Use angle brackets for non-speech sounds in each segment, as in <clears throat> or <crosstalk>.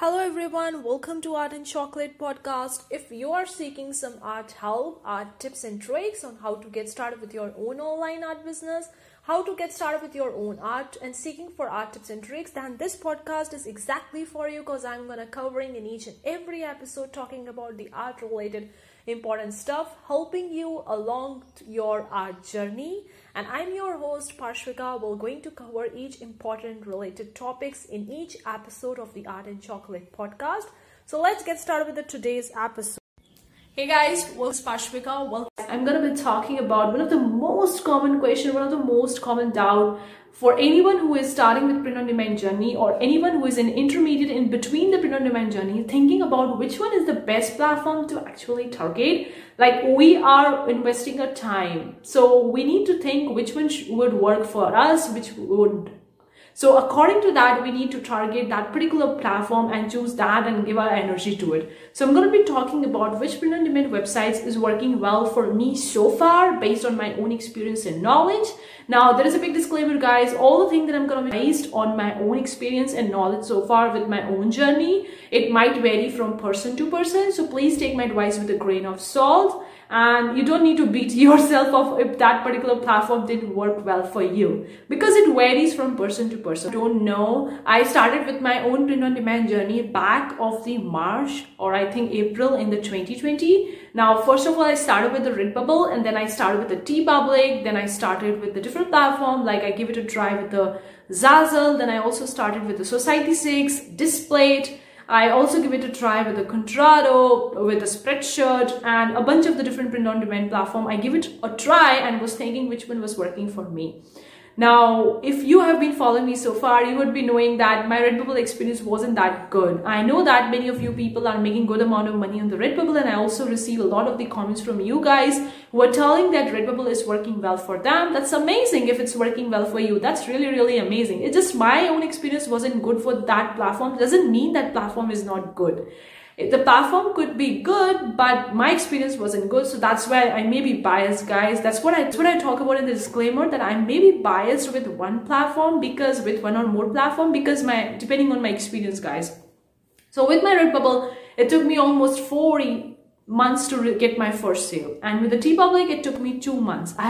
Hello everyone, welcome to Art and Chocolate podcast. If you are seeking some art help, art tips and tricks on how to get started with your own online art business, how to get started with your own art and seeking for art tips and tricks, then this podcast is exactly for you because I'm to covering in each and every episode talking about the art related important stuff, helping you along your art journey. And I'm your host Parshvika. We're going to cover each important related topics in each episode of the Art and Chocolate podcast. So let's get started with the today's episode. Hey guys, welcome Parshvika. Well, I'm gonna be talking about one of the most common question, one of the most common doubt for anyone who is starting with print on demand journey or anyone who is an intermediate in between the print on demand journey thinking about which one is the best platform to actually target like we are investing a time. So we need to think which one would work for us which would so according to that, we need to target that particular platform and choose that and give our energy to it. So I'm going to be talking about which print on demand websites is working well for me so far based on my own experience and knowledge. Now there is a big disclaimer guys, all the things that I'm going to be based on my own experience and knowledge so far with my own journey. It might vary from person to person. So please take my advice with a grain of salt and you don't need to beat <laughs> yourself up if that particular platform didn't work well for you because it varies from person to person. I don't know. I started with my own print on demand journey back of the March or I think April in the 2020. Now, first of all, I started with the Redbubble and then I started with the TeePublic. Then I started with the different platform like I give it a try with the Zazzle. Then I also started with the Society6, Displate, I also give it a try with a Contrado, with a Spreadshirt and a bunch of the different print on demand platform. I give it a try and was thinking which one was working for me. Now, if you have been following me so far, you would be knowing that my Redbubble experience wasn't that good. I know that many of you people are making good amount of money on the Redbubble and I also receive a lot of the comments from you guys who are telling that Redbubble is working well for them. That's amazing if it's working well for you. That's really, really amazing. It's just my own experience wasn't good for that platform. Doesn't mean that platform is not good the platform could be good but my experience wasn't good so that's why i may be biased guys that's what i that's what i talk about in the disclaimer that i may be biased with one platform because with one or more platform because my depending on my experience guys so with my redbubble it took me almost 40 months to get my first sale. And with the TeePublic, it took me two months. I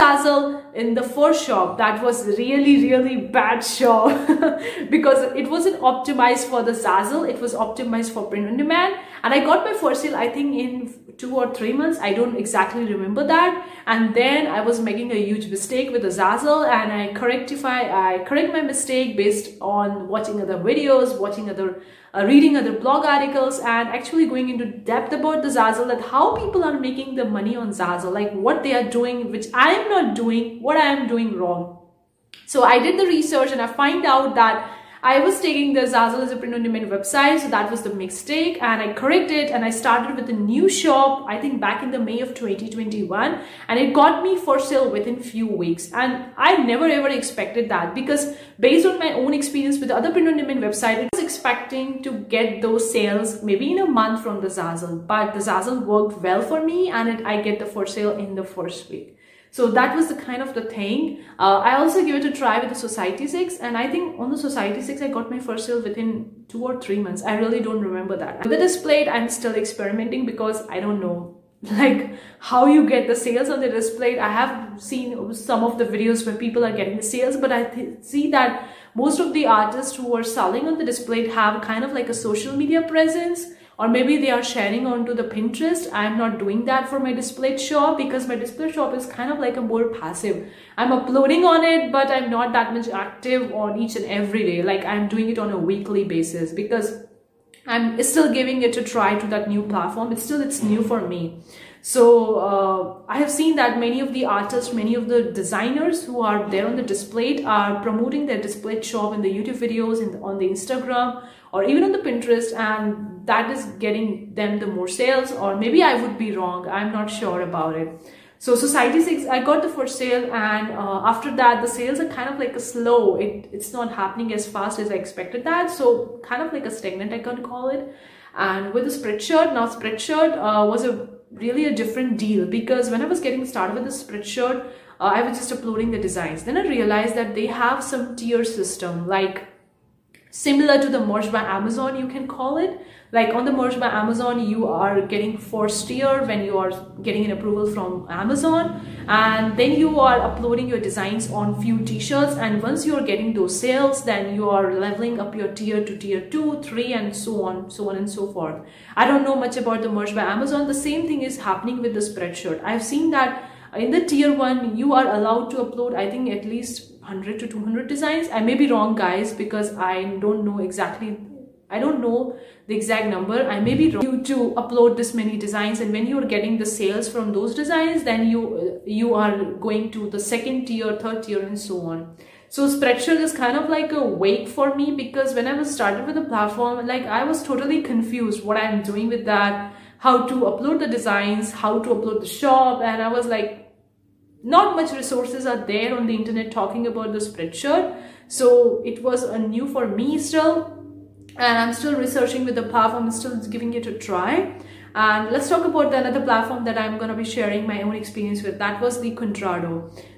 in the first shop. That was really, really bad shop <laughs> because it wasn't optimized for the Zazzle. It was optimized for print on demand. And I got my first sale, I think in two or three months. I don't exactly remember that. And then I was making a huge mistake with the Zazzle and I correctify, I correct my mistake based on watching other videos, watching other uh, reading other blog articles and actually going into depth about the Zazzle that how people are making the money on Zazzle, like what they are doing, which I am not doing, what I am doing wrong. So I did the research and I find out that I was taking the Zazzle as a print on demand website, so that was the mistake, and I corrected and I started with a new shop, I think back in the May of 2021, and it got me for sale within few weeks. And I never ever expected that because based on my own experience with the other print on demand website, I was expecting to get those sales maybe in a month from the Zazzle, but the Zazzle worked well for me and it, I get the for sale in the first week. So that was the kind of the thing. Uh, I also gave it a try with the Society6 and I think on the Society6 I got my first sale within two or three months. I really don't remember that. With the Displate I'm still experimenting because I don't know <laughs> like how you get the sales on the Displate I have seen some of the videos where people are getting the sales but I see that most of the artists who are selling on the Displate have kind of like a social media presence or maybe they are sharing onto the Pinterest. I'm not doing that for my Displate shop because my Displate shop is kind of like a more passive. I'm uploading on it, but I'm not that much active on each and every day. Like I'm doing it on a weekly basis because I'm still giving it a try to that new platform. It's still, it's new for me. So uh, I have seen that many of the artists, many of the designers who are there on the Displate are promoting their Displate shop in the YouTube videos, in the, on the Instagram, or even on the Pinterest, and that is getting them the more sales. Or maybe I would be wrong. I'm not sure about it. So Society6, I got the first sale and uh, after that the sales are kind of like a slow. It, it's not happening as fast as I expected that. So kind of like a stagnant I can call it. And with the Spreadshirt, now Spreadshirt uh, was a really a different deal because when I was getting started with the Spreadshirt, uh, I was just uploading the designs. Then I realized that they have some tier system like similar to the merch by Amazon, you can call it. Like on the merch by Amazon, you are getting first tier when you are getting an approval from Amazon, and then you are uploading your designs on few t-shirts. And once you are getting those sales, then you are leveling up your tier to tier two, three, and so on, so on and so forth. I don't know much about the merch by Amazon. The same thing is happening with the spreadshirt. I've seen that in the tier one, you are allowed to upload, I think, at least 100 to 200 designs i may be wrong guys because i don't know exactly I don't know the exact number. I may be wrong you to upload this many designs and when you're getting the sales from those designs, then you you are going to the second tier, third tier and so on. So Spreadshirt is kind of like a wake for me because when I was started with the platform, like I was totally confused what I'm doing with that, how to upload the designs, how to upload the shop. And I was like, not much resources are there on the internet talking about the spreadshirt. So it was a new for me still and i'm still researching with the platform still giving it a try. And let's talk about the another platform that i'm going to be sharing my own experience with. That was the contrado.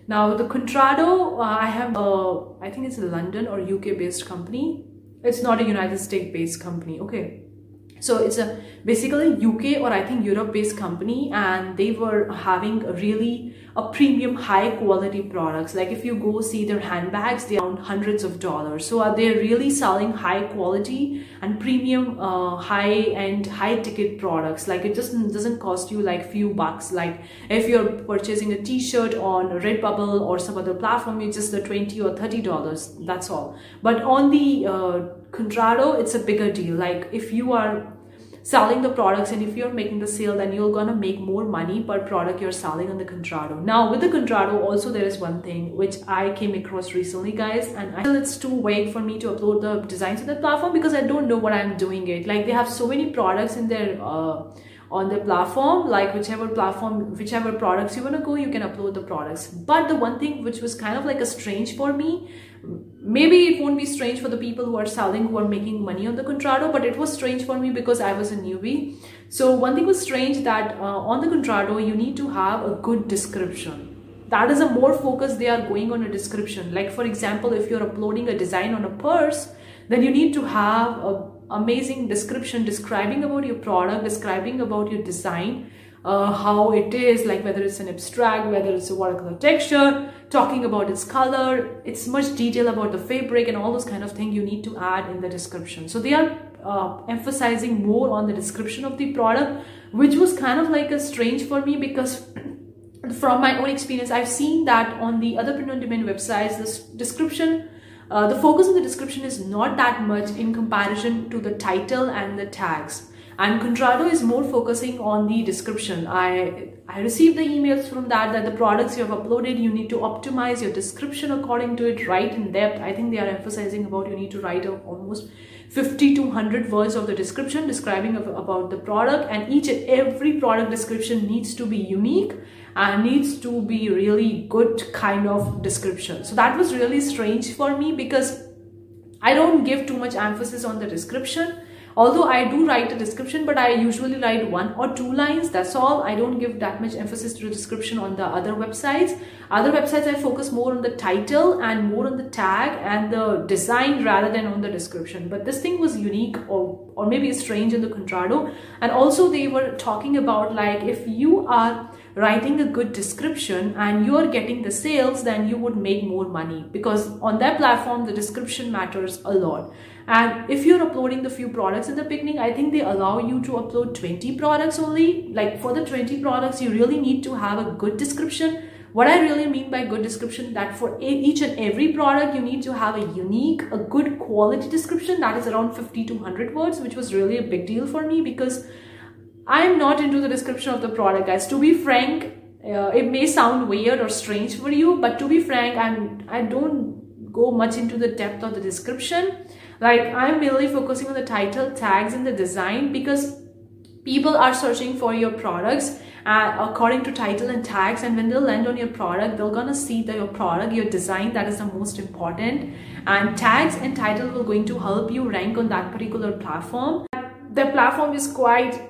Now the contrado uh, i have uh, i think it's a london or uk based company. It's not a united states based company. Okay so it's a basically UK or I think Europe based company and they were having a really a premium high quality products. Like if you go see their handbags, they're around hundreds of dollars. So are they really selling high quality and premium uh, high end high ticket products. Like it just doesn't cost you like few bucks. Like if you're purchasing a t-shirt on Redbubble or some other platform, it's just the 20 or $30. That's all. But on the uh, Contrado, it's a bigger deal. Like if you are selling the products and if you're making the sale then you're gonna make more money per product you're selling on the Contrado. Now with the Contrado also there is one thing which I came across recently guys and I feel it's too vague for me to upload the designs to the platform because I don't know what I'm doing it. Like they have so many products in their uh, on the platform like whichever platform whichever products you want to go you can upload the products but the one thing which was kind of like a strange for me maybe it won't be strange for the people who are selling who are making money on the contrado but it was strange for me because i was a newbie. So one thing was strange that uh, on the contrado you need to have a good description. That is a more focus they are going on a description. Like for example if you're uploading a design on a purse then you need to have a amazing description describing about your product describing about your design uh, how it is like whether it's an abstract whether it's a watercolor texture talking about its color it's much detail about the fabric and all those kind of things you need to add in the description. So they are uh, emphasizing more on the description of the product which was kind of like a strange for me because <clears throat> from my own experience i've seen that on the other print on demand websites this description uh, the focus on the description is not that much in comparison to the title and the tags and Contrado is more focusing on the description. I, I received the emails from that that the products you have uploaded, you need to optimize your description according to it, write in depth. I think they are emphasizing about you need to write almost 50 to 100 words of the description describing about the product and each and every product description needs to be unique and needs to be really good kind of description. So that was really strange for me because I don't give too much emphasis on the description although i do write a description but i usually write one or two lines that's all. I don't give that much emphasis to the description on the other websites. Other websites i focus more on the title and more on the tag and the design rather than on the description. But this thing was unique or or maybe strange in the contrado. And also they were talking about like if you are writing a good description and you're getting the sales then you would make more money because on that platform the description matters a lot and if you're uploading the few products in the beginning i think they allow you to upload 20 products only. Like for the 20 products you really need to have a good description. What i really mean by good description that for each and every product you need to have a unique a good quality description that is around 50 to 100 words which was really a big deal for me because i am not into the description of the product guys. To be frank uh, it may sound weird or strange for you but to be frank i'm i don't go much into the depth of the description like I'm mainly focusing on the title, tags, and the design because people are searching for your products uh, according to title and tags and when they land on your product they're gonna see that your product your design that is the most important. And tags and title will going to help you rank on that particular platform. The platform is quite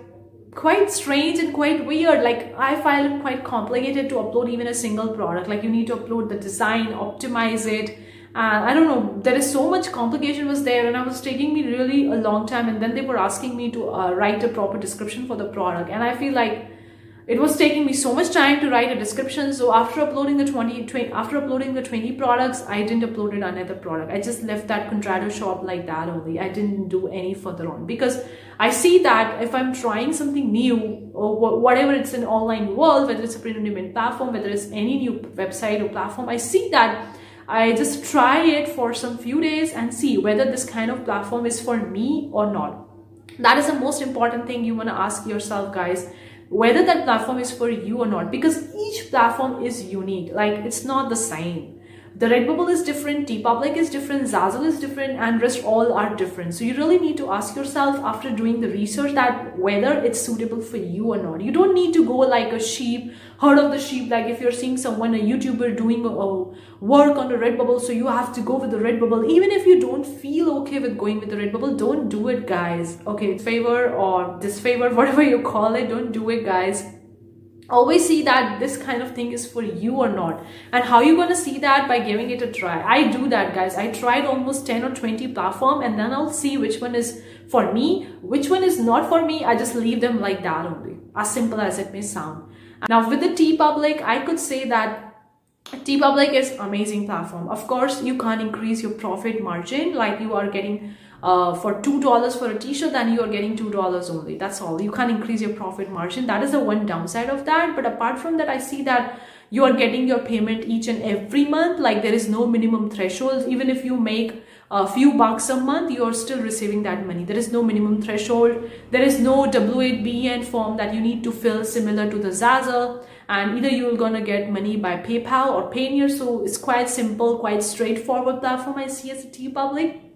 quite strange and quite weird. Like i find it quite complicated to upload even a single product. Like you need to upload the design optimize it and i don't know there is so much complication was there and i was taking me really a long time and then they were asking me to uh, write a proper description for the product. And i feel like it was taking me so much time to write a description. So after uploading the 20, 20 after uploading the 20 products i didn't upload another product. I just left that contrado shop like that only. I didn't do any further on. Because i see that if i'm trying something new or whatever it's an online world whether it's a print on demand platform whether it's any new website or platform i see that I just try it for some few days and see whether this kind of platform is for me or not. That is the most important thing you want to ask yourself, guys. Whether that platform is for you or not because each platform is unique. Like it's not the same the redbubble is different TeePublic is different zazzle is different and rest all are different. So you really need to ask yourself after doing the research that whether it's suitable for you or not. You don't need to go like a sheep herd of the sheep like if you're seeing someone a youtuber doing a, work on the redbubble so you have to go with the redbubble even if you don't feel okay with going with the redbubble don't do it guys. Okay favor or disfavor <laughs> whatever you call it don't do it guys always see that this kind of thing is for you or not. And how you're gonna see that? By giving it a try. I do that guys. I tried almost 10 or 20 platform and then i'll see which one is for me. Which one is not for me i just leave them like that only. As simple as it may sound. Now with the TeePublic I could say that TeePublic is amazing platform. Of course, you can't increase your profit margin like you are getting uh, for $2 for a t-shirt then you are getting $2 only. That's all. You can't increase your profit margin. That is the one downside of that. But apart from that, I see that you are getting your payment each and every month. Like there is no minimum threshold. Even if you make a few bucks a month, you are still receiving that money. There is no minimum threshold. There is no W8BEN form that you need to fill similar to the Zazzle. And either you're gonna get money by PayPal or Payoneer. So it's quite simple, quite straightforward platform I see as a TeePublic.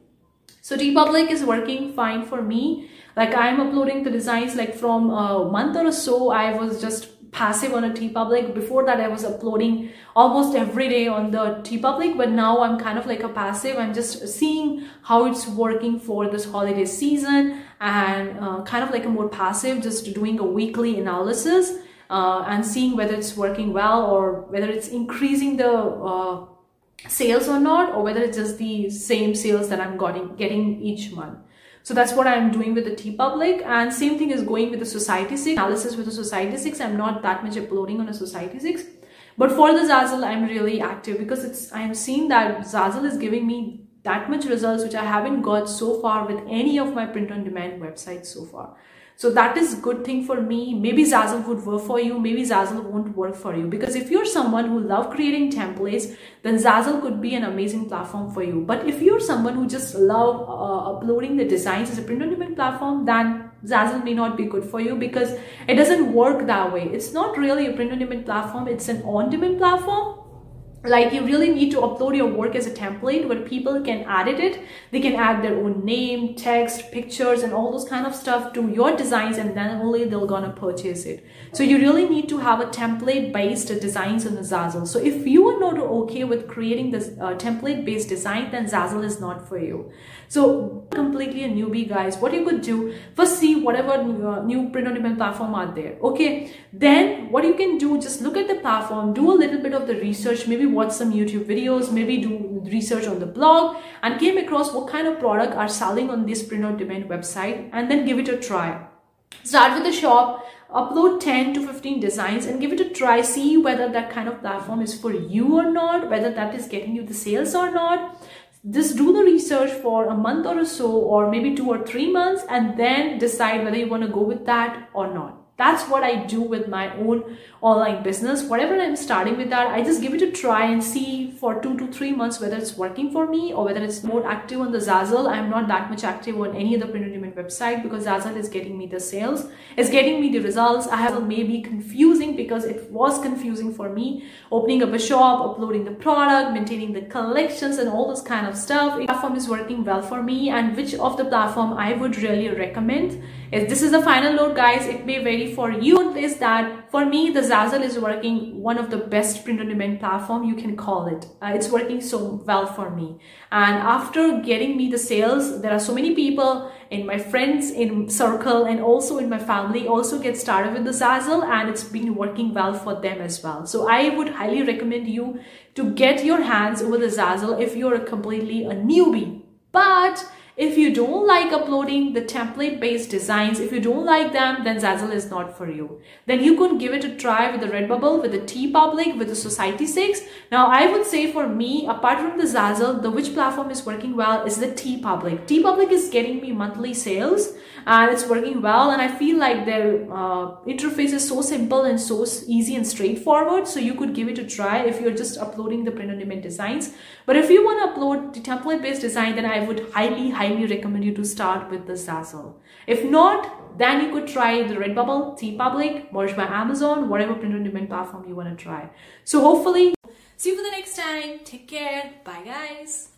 So TeePublic is working fine for me. Like I'm uploading the designs like from a month or so, I was just passive on a TeePublic. Before that, I was uploading almost every day on the TeePublic, but now I'm kind of like a passive. I'm just seeing how it's working for this holiday season and uh, kind of like a more passive, just doing a weekly analysis uh, and seeing whether it's working well or whether it's increasing the uh, sales or not, or whether it's just the same sales that I'm getting, each month. So that's what I'm doing with the TeePublic and same thing is going with the Society6 analysis with the Society6. I'm not that much uploading on a Society6. But for the Zazzle, I'm really active because it's I'm seeing that Zazzle is giving me that much results which I haven't got so far with any of my print on demand websites so far. So that is good thing for me. Maybe Zazzle would work for you. Maybe Zazzle won't work for you. Because if you're someone who love creating templates, then Zazzle could be an amazing platform for you. But if you're someone who just love uh, uploading the designs as a print on demand platform, then Zazzle may not be good for you because it doesn't work that way. It's not really a print on demand platform. It's an on demand platform like you really need to upload your work as a template. Where people can edit it they can add their own name text pictures and all those kind of stuff to your designs and then only they're gonna purchase it. So you really need to have a template based designs on the zazzle. So if you are not okay with creating this uh, template based design then zazzle is not for you. So completely a newbie guys what you could do first see whatever new, uh, new print on demand platform are there okay? Then what you can do just look at the platform do a little bit of the research maybe watch some youtube videos maybe do research on the blog and came across what kind of product are selling on this print on demand website and then give it a try. Start with the shop upload 10 to 15 designs and give it a try see whether that kind of platform is for you or not whether that is getting you the sales or not. Just do the research for a month or so or maybe two or three months and then decide whether you want to go with that or not that's what I do with my own online business. Whatever I'm starting with that, I just give it a try and see for two to three months whether it's working for me or whether it's more active on the Zazzle. I'm not that much active on any other print on demand website because Zazzle is getting me the sales, it's getting me the results. I have maybe confusing because it was confusing for me opening up a shop, uploading the product, maintaining the collections and all this kind of stuff. The platform is working well for me and which of the platform I would really recommend. If this is the final note guys, it may vary for you is that for me, the Zazzle is working one of the best print on demand platform you can call it. Uh, it's working so well for me. And after getting me the sales, there are so many people in my friends in circle and also in my family also get started with the Zazzle and it's been working well for them as well. So I would highly recommend you to get your hands over the Zazzle if you're completely a newbie. But if you don't like uploading the template based designs, if you don't like them, then Zazzle is not for you. Then you could give it a try with the Redbubble, with the TeePublic, with the Society6. Now I would say for me, apart from the Zazzle, the which platform is working well is the TeePublic. TeePublic is getting me monthly sales and it's working well and I feel like their uh, interface is so simple and so easy and straightforward. So you could give it a try if you're just uploading the print on demand designs. But if you want to upload the template based design, then I would highly, highly highly recommend you to start with the Zazzle. If not, then you could try the Redbubble, TeePublic, Merch by Amazon, whatever print-on-demand platform you want to try. So hopefully, see you for the next time. Take care. Bye guys.